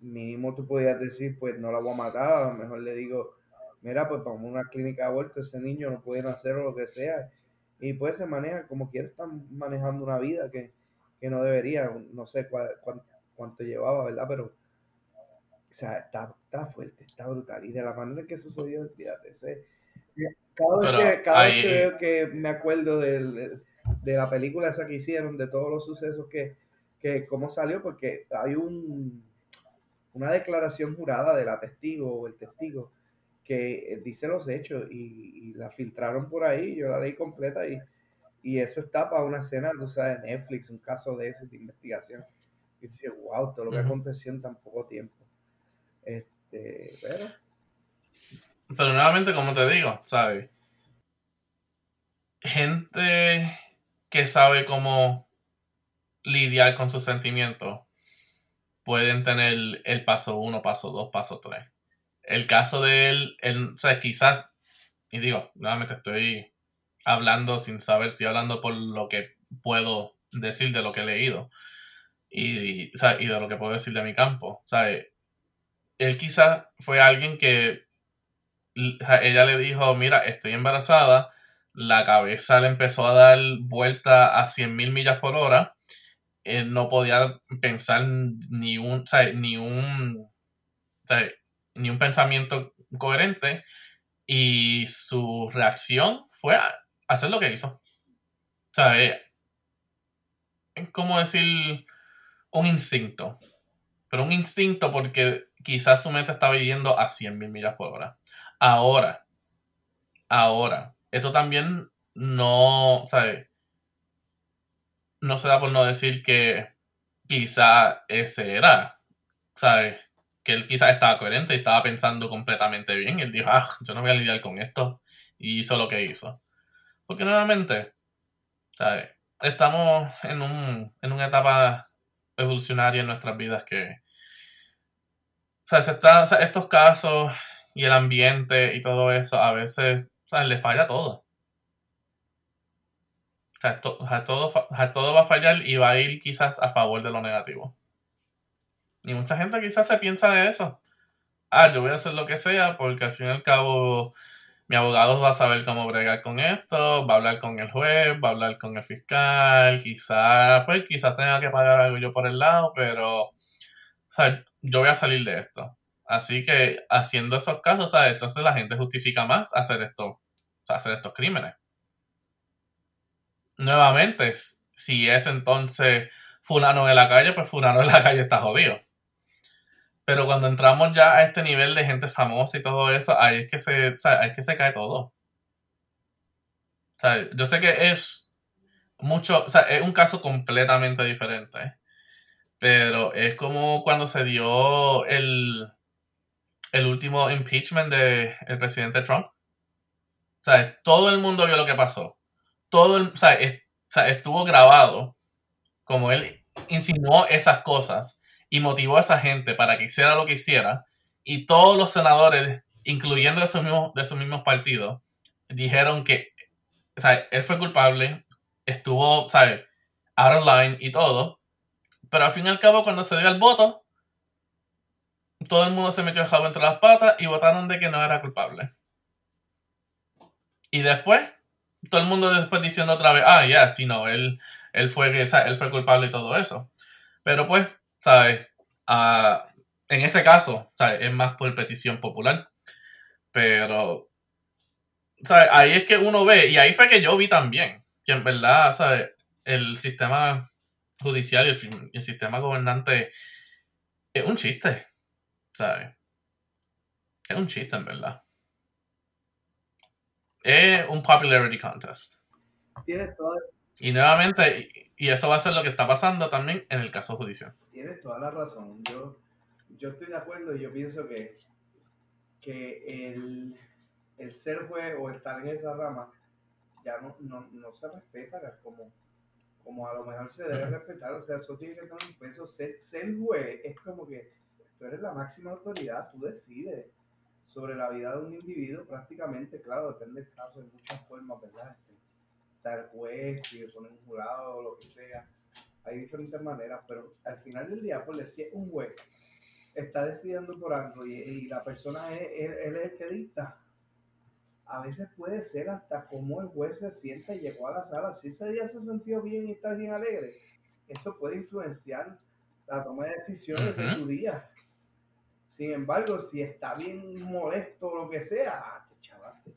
mínimo tú podías decir, pues no la voy a matar, a lo mejor le digo, mira, pues vamos a una clínica de aborto, ese niño no puede nacer o lo que sea. Y pues se maneja como quiera, están manejando una vida que, no debería, no sé cuánto llevaba, ¿verdad? Pero o sea, está, está fuerte, está brutal. Y de la manera que sucedió, olvídate. cada vez, que, cada vez que veo que me acuerdo de, la película esa que hicieron, de todos los sucesos que, que cómo salió, porque hay un, una declaración jurada de la testigo o el testigo que dice los hechos y, la filtraron por ahí, yo la leí completa y, y eso está para una escena, tú sabes, de Netflix, un caso de eso, de investigación. Y dice, wow, todo lo que aconteció en tan poco tiempo. Este, pero... Pero nuevamente, como te digo, ¿sabes? Gente que sabe cómo lidiar con sus sentimientos pueden tener el paso uno, paso dos, paso tres. El caso de él, o sea, quizás, y digo, nuevamente estoy hablando sin saber, estoy hablando por lo que puedo decir de lo que he leído y, o sea, y de lo que puedo decir de mi campo. ¿sabes? Él quizás fue alguien que ella le dijo, mira, estoy embarazada, la cabeza le empezó a dar vuelta a 100 mil millas por hora, él no podía pensar ni un, ni un, ni un pensamiento coherente. Y su reacción fue hacer lo que hizo. O sea, es como decir un instinto, pero un instinto porque quizás su mente estaba yendo a 100.000 millas por hora. Ahora, ahora, esto también no, ¿sabes? No se da por no decir que quizá ese era, ¿sabes? Que él quizás estaba coherente y estaba pensando completamente bien. Y él dijo, ah, yo no voy a lidiar con esto. Y hizo lo que hizo. Porque nuevamente, ¿sabes? Estamos en, un, en una etapa evolucionaria en nuestras vidas que sea, se está, estos casos y el ambiente y todo eso, a veces o le falla todo. O sea, todo, todo va a fallar y va a ir quizás a favor de lo negativo. Y mucha gente quizás se piensa de eso. Ah, yo voy a hacer lo que sea porque al fin y al cabo mi abogado va a saber cómo bregar con esto, va a hablar con el juez, va a hablar con el fiscal, quizás, pues quizás tenga que pagar algo yo por el lado, pero, o sea, yo voy a salir de esto. Así que haciendo esos casos, ¿sabes? Entonces la gente justifica más hacer esto, hacer estos crímenes. Nuevamente, si es entonces fulano de la calle, pues fulano de la calle está jodido. Pero cuando entramos ya a este nivel de gente famosa y todo eso, ahí es que se, ahí es que se cae todo. yo sé que es mucho, o sea, es un caso completamente diferente. ¿eh? Pero es como cuando se dio el, el último impeachment del el presidente Trump. Sea, todo el mundo vio lo que pasó. Todo el, sea, estuvo grabado como él insinuó esas cosas y motivó a esa gente para que hiciera lo que hiciera. Y todos los senadores, incluyendo esos mismos, de esos mismos partidos, dijeron que sea, él fue culpable, estuvo, ¿sabes? Out of line y todo. Pero al fin y al cabo, cuando se dio el voto, todo el mundo se metió el jabo entre las patas y votaron de que no era culpable. Y después, todo el mundo después diciendo otra vez, ah, ya, sí, no, él, él, fue, él fue culpable y todo eso. Pero pues, ¿sabes? Ah, en ese caso, ¿sabes? Es más por petición popular. Pero, ¿sabes? Ahí es que uno ve, y ahí fue que yo vi también, que en verdad, ¿sabes? El sistema judicial y el, el sistema gobernante es un chiste, ¿sabes? Es un chiste, en verdad. Es un popularity contest. Tienes toda... Y nuevamente, y eso va a ser lo que está pasando también en el caso judicial. Tienes toda la razón. Yo, yo estoy de acuerdo y yo pienso que, que el, el ser juez o estar en esa rama ya no, no, no se respeta como, como a lo mejor se debe respetar. O sea, eso tiene que tener un peso. Ser, ser juez es como que tú eres la máxima autoridad, tú decides sobre la vida de un individuo prácticamente, claro, depende del caso, de muchas formas, ¿verdad? Estar juez, si ponen un jurado o lo que sea, hay diferentes maneras, pero al final del día, pues si es un juez, está decidiendo por algo y, la persona es, él, es el que dicta, a veces puede ser hasta como el juez se siente y llegó a la sala, si ese día se sintió bien y está bien alegre, eso puede influenciar la toma de decisiones de su día. Sin embargo, si está bien molesto o lo que sea, ah, te chavaste,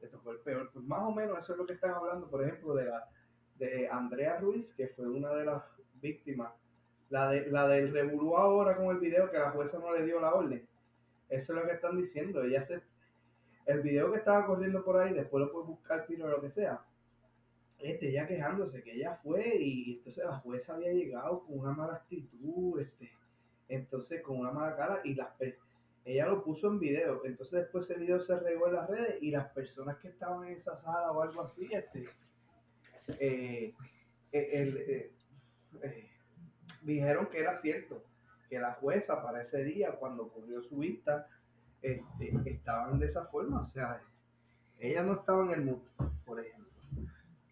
te tocó el peor. Pues más o menos eso es lo que están hablando, por ejemplo, de la de Andrea Ruiz, que fue una de las víctimas. La, de, la del revolú ahora con el video que la jueza no le dio la orden. Eso es lo que están diciendo. Ella se, el video que estaba corriendo por ahí, después lo puede buscar Pino o lo que sea. Este, ella quejándose que ella fue y entonces la jueza había llegado con una mala actitud, este, entonces con una mala cara y las ella lo puso en video, entonces después ese video se regó en las redes y las personas que estaban en esa sala o algo así, este, eh, eh, eh, dijeron que era cierto, que la jueza para ese día, cuando ocurrió su vista, este, estaban de esa forma, o sea, ella no estaba en el mundo, por ejemplo,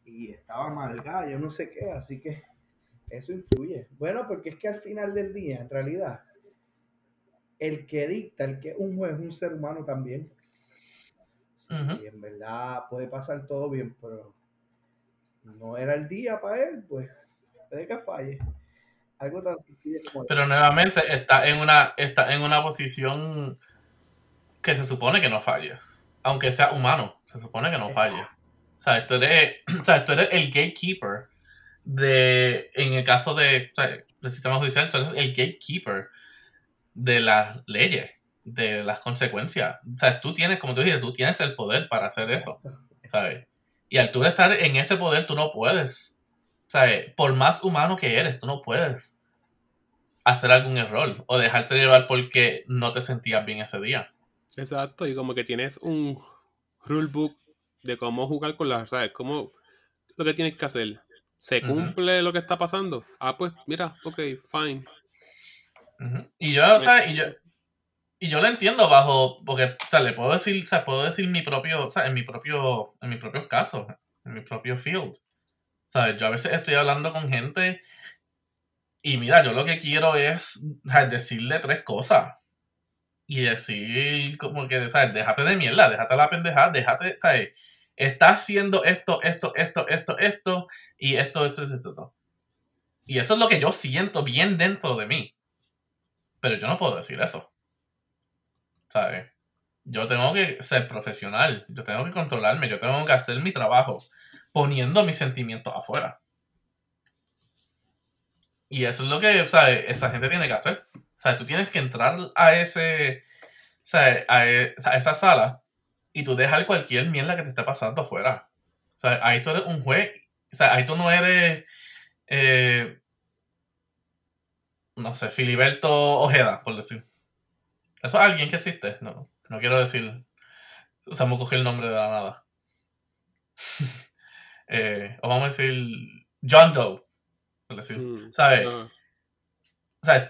y estaba amargada, yo no sé qué, así que eso influye. Bueno, porque es que al final del día, en realidad, el que dicta, el que un juez es un ser humano también. Y en verdad puede pasar todo bien, pero no era el día para él, pues puede que falle. Algo tan sencillo como Pero nuevamente está en una, está en una posición que se supone que no falles. Aunque sea humano, se supone que no falle. O sea, tú eres, o sea, tú eres el gatekeeper de, en el caso de, del sistema judicial, tú eres el gatekeeper de las leyes, de las consecuencias. O sea, tú tienes, como tú dices, tú tienes el poder para hacer eso, ¿sabes? Y al tú estar en ese poder, tú no puedes, ¿sabes? Por más humano que eres, tú no puedes hacer algún error o dejarte llevar porque no te sentías bien ese día. Exacto, y como que tienes un rulebook de cómo jugar con las, ¿sabes? Cómo lo que tienes que hacer. ¿Se cumple lo que está pasando? Ah, pues mira, ok, fine. Y yo, o sea, y yo, y yo lo entiendo bajo, porque, o sea, le puedo decir, o sea, puedo decir mi propio, o sea, en mi propio, en mis propios casos, en mi propio field. Sea, yo a veces estoy hablando con gente y mira, yo lo que quiero es decirle tres cosas. Y decir como que, ¿sabes? Déjate de mierda, déjate la pendejada, déjate, ¿sabes? está haciendo esto, esto, esto, esto, esto, y esto, esto, esto, esto. Y eso es lo que yo siento bien dentro de mí. Pero yo no puedo decir eso. ¿Sabes? Yo tengo que ser profesional, yo tengo que controlarme, yo tengo que hacer mi trabajo poniendo mis sentimientos afuera. Y eso es lo que, ¿sabes? Esa gente tiene que hacer. ¿Sabes? Tú tienes que entrar a ese, ¿sabes? A, esa sala y tú dejas cualquier mierda que te esté pasando afuera. O sea, ahí tú eres un juez. O sea, ahí tú no eres. Eh, no sé, Filiberto Ojeda, por decir. ¿Eso es alguien que existe? No, no quiero decir. O sea, me cogí el nombre de la nada. eh, o vamos a decir John Doe, decir. Mm, ¿Sabes? O sea,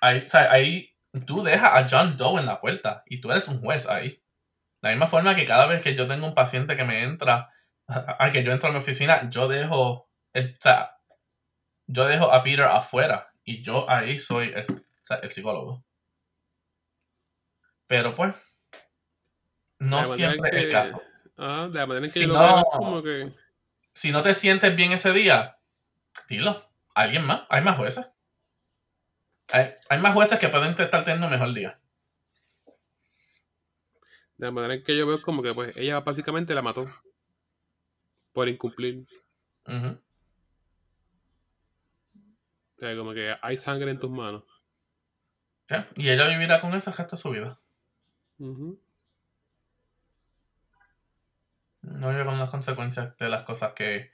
ahí, o sea, ahí tú dejas a John Doe en la puerta y tú eres un juez ahí. La misma forma que cada vez que yo tengo un paciente que me entra, a que yo entro a mi oficina, yo dejo, el, o sea, yo dejo a Peter afuera y yo ahí soy el, o sea, el psicólogo. Pero pues, no siempre es el caso. Ah, de la manera en que si yo no, como que... Si no te sientes bien ese día, dilo. Alguien más, hay más jueces. Hay, hay más jueces que pueden estar teniendo mejor día. De la manera en que yo veo como que pues ella básicamente la mató. Por incumplir. O sea, como que hay sangre en tus manos. Y ella vivirá con gesto de su vida. No vive con las consecuencias de las cosas que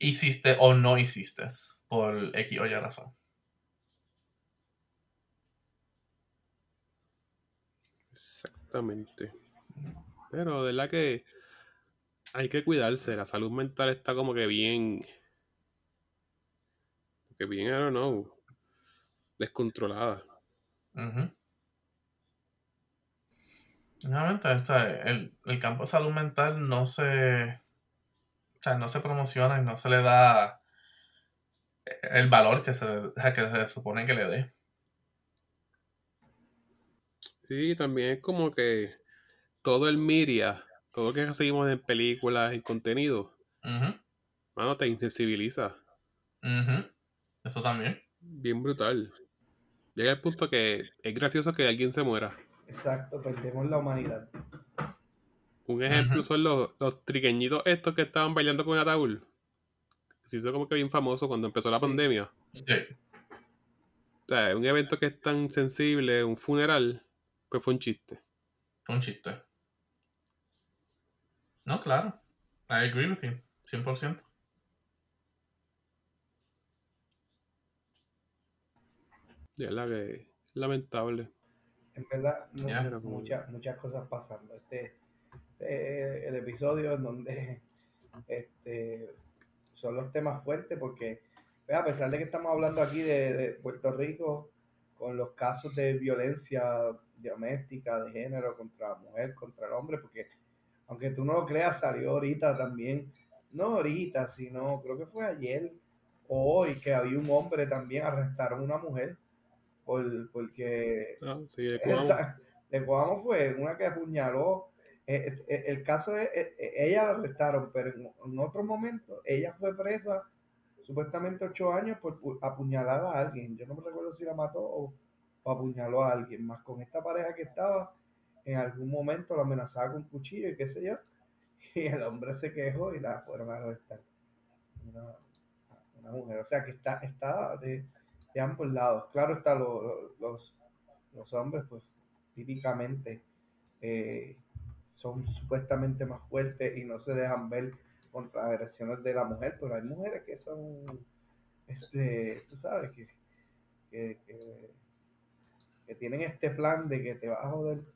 hiciste o no hiciste por X o Y razón. Exactamente. Pero de la que hay que cuidarse. La salud mental está como que bien. Que bien, I don't know. Descontrolada. Nuevamente, o sea, el, el, campo de salud mental no se. O sea, no se promociona y no se le da el valor que se, que se supone que le dé. Sí, también es como que todo el media, todo lo que seguimos en películas, y contenido, mano, te insensibiliza. Eso también. Bien brutal. Llega el punto que es gracioso que alguien se muera. Exacto, perdemos la humanidad. Un ejemplo son los, los triqueñitos estos que estaban bailando con ataúd. Se hizo como que bien famoso cuando empezó la pandemia. Sí. O sea, un evento que es tan sensible, un funeral, pues fue un chiste. Fue un chiste. No, claro. I agree with you. 100%. Ya la que lamentable. En verdad, muchas, muchas cosas pasando. Este, este, el episodio en donde este, son los temas fuertes porque a pesar de que estamos hablando aquí de, Puerto Rico con los casos de violencia doméstica, de género contra la mujer, contra el hombre, porque aunque tú no lo creas, salió ahorita también, no ahorita, sino creo que fue ayer o hoy que había un hombre también, arrestaron a una mujer por, porque ah, sí, de Cuamo. fue una que apuñaló. Eh, eh, el, caso es, eh, ella la arrestaron, pero en, otro momento ella fue presa supuestamente ocho años por apuñalar a alguien. Yo no me recuerdo si la mató o, apuñaló a alguien. Más con esta pareja que estaba, en algún momento la amenazaba con cuchillo y qué sé yo. Y el hombre se quejó y la fueron a arrestar. Una, mujer. O sea que está, está de, ambos lados. Claro está, los, los hombres, pues típicamente eh, son supuestamente más fuertes y no se dejan ver contra agresiones de la mujer, pero hay mujeres que son, este, tú sabes, que, que, que, tienen este plan de que te vas a joder.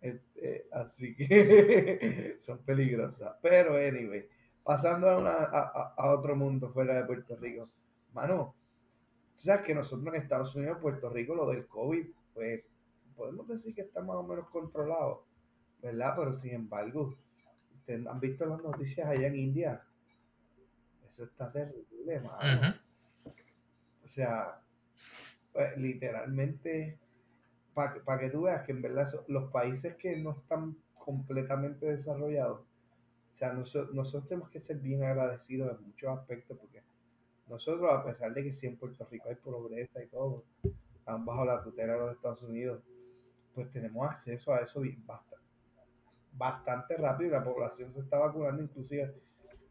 Este, así que son peligrosas. Pero, anyway, pasando a, una, a, a otro mundo fuera de Puerto Rico mano, tú sabes que nosotros en Estados Unidos, Puerto Rico, lo del COVID, pues podemos decir que está más o menos controlado, ¿verdad? Pero sin embargo, ¿ustedes han visto las noticias allá en India? Eso está terrible, mano. O sea, pues, literalmente, para que tú veas que en verdad los países que no están completamente desarrollados, o sea, nosotros, nosotros tenemos que ser bien agradecidos en muchos aspectos porque nosotros, a pesar de que sí en Puerto Rico hay pobreza y todo, están bajo la tutela de los Estados Unidos, pues tenemos acceso a eso bastante, rápido y la población se está vacunando, inclusive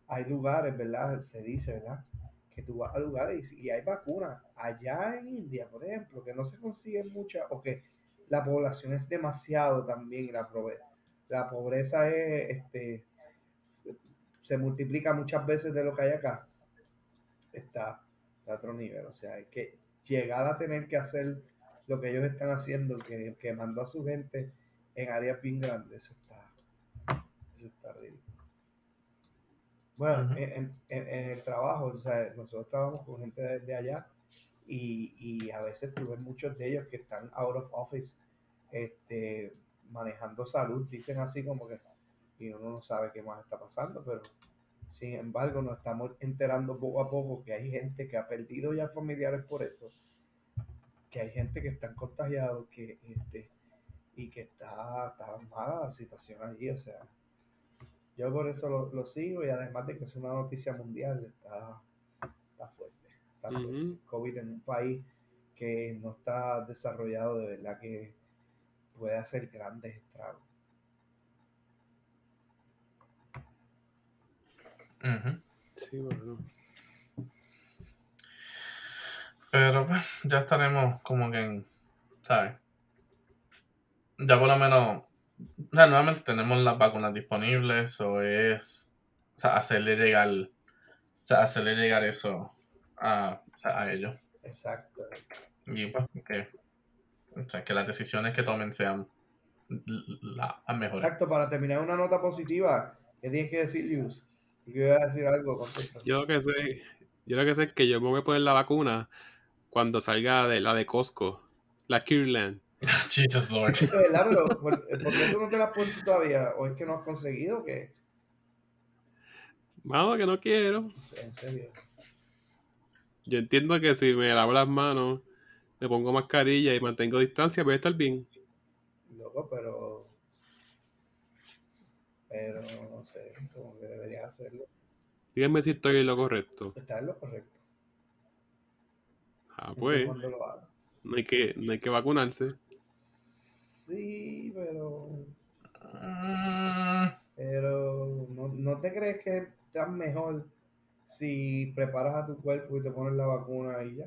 hay lugares, ¿verdad? Se dice, ¿verdad? Que tú vas a lugares y, hay vacunas. Allá en India, por ejemplo, que no se consiguen muchas, o que la población es demasiado también, y la, la pobreza es, este, se multiplica muchas veces de lo que hay acá está a otro nivel. O sea, hay que llegar a tener que hacer lo que ellos están haciendo, que, que mandó a su gente en áreas bien grandes, eso está, eso está ridículo. Bueno, en, el trabajo, o sea, nosotros trabajamos con gente de, allá y, y a veces tú ves muchos de ellos que están out of office este, manejando salud, dicen así como que, y uno no sabe qué más está pasando, pero sin embargo nos estamos enterando poco a poco que hay gente que ha perdido ya familiares por eso, que hay gente que están contagiados, que este, y que está, está mala la situación allí, o sea, yo por eso lo, sigo y además de que es una noticia mundial, está, está fuerte, está fuerte. COVID en un país que no está desarrollado de verdad que puede hacer grandes estragos. Sí, bueno. Pero pues ya estaremos como que en, ¿sabes? Ya por lo menos, ya nuevamente tenemos las vacunas disponibles o es, o sea, hacerle llegar, o sea, hacerle llegar eso a, a ellos. Exacto. Y pues que o sea, que las decisiones que tomen sean las mejores. Exacto, para terminar una nota positiva, ¿qué tienes que decir, Lius? Yo voy a decir algo. Yo lo que sé, yo lo que sé es que yo me voy a poner la vacuna cuando salga de la de Costco, la Kirland. Jesus Lord. ¿Verdad? Pero, ¿por, qué tú no te la has puesto todavía? ¿O es que no has conseguido que Vamos, que no quiero. En serio. Yo entiendo que si me lavo las manos me pongo mascarilla y mantengo distancia, voy a estar bien. Loco, pero. Pero no sé, como que debería hacerlo. Díganme si estoy en lo correcto. Está en lo correcto. Ah, pues. No hay, que, no hay que vacunarse. Sí, pero. Pero no, no te crees que estás mejor si preparas a tu cuerpo y te pones la vacuna y ya.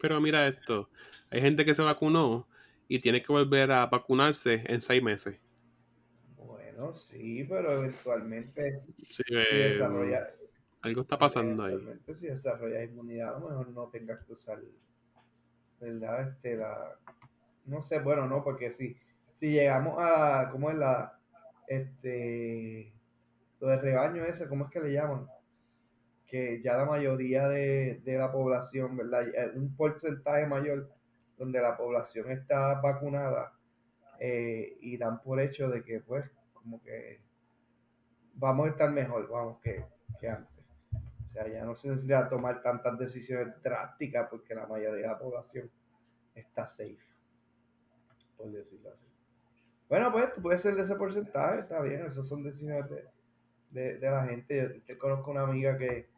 Pero mira esto, hay gente que se vacunó y tiene que volver a vacunarse en seis meses. Bueno, sí, pero eventualmente si desarrolla, algo está pasando ahí. Si desarrolla inmunidad, a lo mejor no tengas que usar, ¿verdad? Este, la, no sé, bueno, no, porque si, si llegamos a, ¿cómo es la, este, lo de rebaño ese, ¿cómo es que le llaman? que ya la mayoría de, la población, ¿verdad? Un porcentaje mayor donde la población está vacunada eh, y dan por hecho de que pues como que vamos a estar mejor, vamos, que, antes. Sea, ya no se necesita tomar tantas decisiones drásticas porque la mayoría de la población está safe, por decirlo así. Bueno, pues puede ser de ese porcentaje, está bien, esas son decisiones de, de la gente. Yo conozco una amiga que,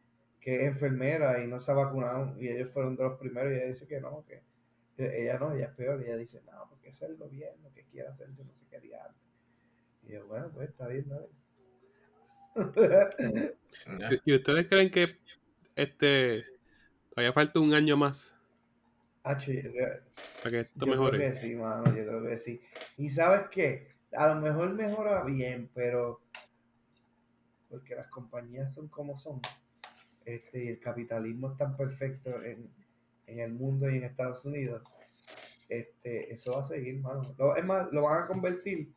que es enfermera y no se ha vacunado y ellos fueron de los primeros y ella dice que no, que, ella no, ella es peor y ella dice, no, porque es el gobierno que quiere hacer, yo no sé qué diablo. Y yo, bueno, pues está bien, ¿no? ¿Y ustedes creen que este todavía falta un año más? para que esto yo mejore. Creo que sí, mano, yo creo que sí. Y sabes qué, a lo mejor mejora bien, pero porque las compañías son como son este, el capitalismo es tan perfecto en, el mundo y en Estados Unidos, este, eso va a seguir, mano. es más, lo van a convertir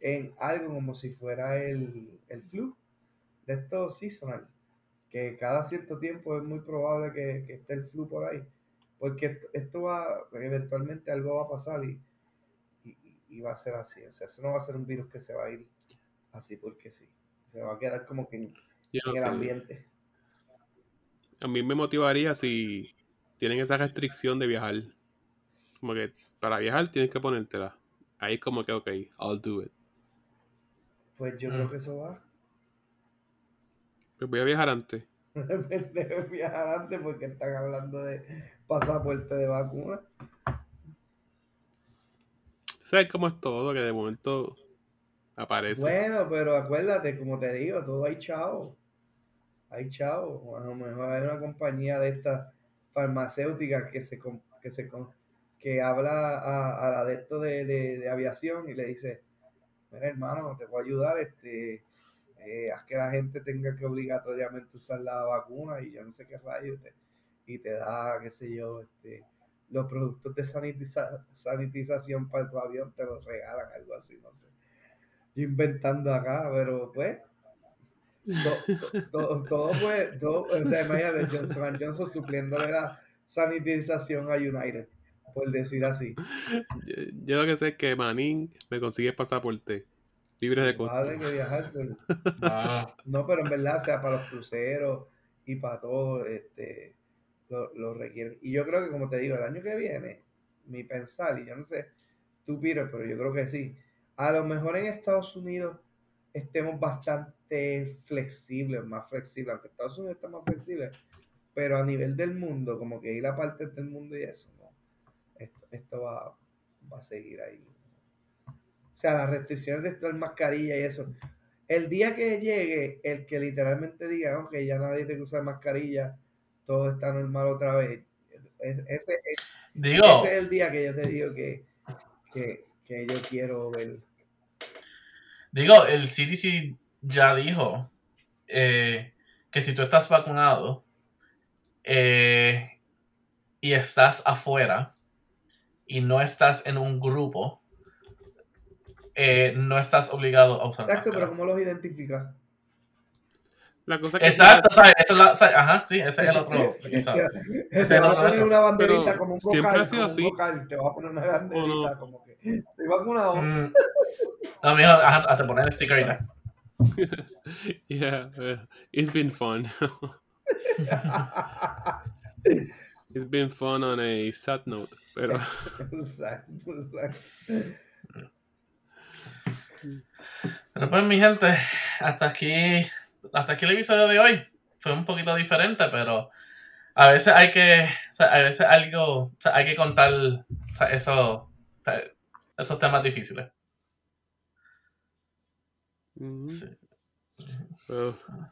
en algo como si fuera el, el flu de estos seasonal, que cada cierto tiempo es muy probable que, esté el flu por ahí, porque esto, va, eventualmente algo va a pasar y, y, va a ser así, o sea, eso no va a ser un virus que se va a ir así porque sí, se va a quedar como que en, el ambiente a mí me motivaría si tienen esa restricción de viajar. Como que para viajar tienes que ponértela. Ahí como que, ok, I'll do it. Pues yo creo mm. que eso va. Pues voy a viajar antes. viajar antes porque están hablando de pasaporte de vacuna. ¿Sabes cómo es todo? Que de momento aparece. Bueno, pero acuérdate, como te digo, todo hay chao hay chao, a lo mejor hay una compañía de estas farmacéuticas que se que se que habla a, al adepto de, de, aviación y le dice, mira hermano, te voy a ayudar, este, eh, haz que la gente tenga que obligatoriamente usar la vacuna y yo no sé qué rayos, y te da, qué sé yo, este, los productos de sanitización para tu avión te los regalan, algo así, no sé. Yo inventando acá, pero pues, todo, todo, fue, todo, o sea, imagínate Johnson Johnson supliéndole la, sanitización a United, por decir así. Yo, lo que sé es que Manín me consigue pasaporte libre de costo. que viajar. Ah. No, pero en verdad, sea para los cruceros y para todo, este, lo, lo requieren. Y yo creo que, como te digo, el año que viene, mi pensar, y yo no sé, tú, Peter, pero yo creo que sí, a lo mejor en Estados Unidos estemos bastante flexibles, más flexibles, aunque Estados Unidos está más flexible, pero a nivel del mundo, como que ir a parte del mundo y eso, ¿no? Esto, esto va, va a seguir ahí. O sea, las restricciones de estar mascarilla y eso. El día que llegue, el que literalmente diga, ok, ya nadie tiene que usar mascarilla, todo está normal otra vez. Ese, digo, es el día que yo te digo que, que yo quiero ver Digo, el CDC ya dijo eh, que si tú estás vacunado eh, y estás afuera y no estás en un grupo, eh, no estás obligado a usar Exacto, pero ¿cómo los identificas? La cosa que Exacto, ¿sabes? ajá, sí, ese es el otro. te vas a poner una banderita como un vocal, siempre ha sido así. te vas a poner una banderita como que estoy vacunado. Mm. No, mijo, hasta poner el sticker yeah, uh, it's been fun. it's been fun on a sad note, pero. Pero pues mi gente, hasta aquí, hasta aquí el episodio de hoy. Fue un poquito diferente, pero a veces hay que, a veces algo, hay que contar eso, esos temas difíciles.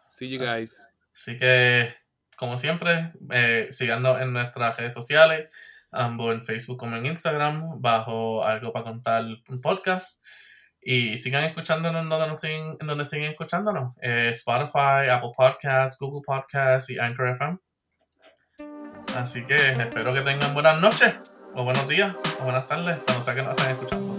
see you guys. Así que, como siempre, eh, síganos en nuestras redes sociales, ambos en Facebook como en Instagram, bajo algo para contar un podcast. Y sigan escuchándonos donde, nos siguen, donde siguen escuchándonos. Eh, Spotify, Apple Podcasts, Google Podcasts y Anchor FM. Así que espero que tengan buenas noches, o buenos días, o buenas tardes, cuando sea que nos estén escuchando.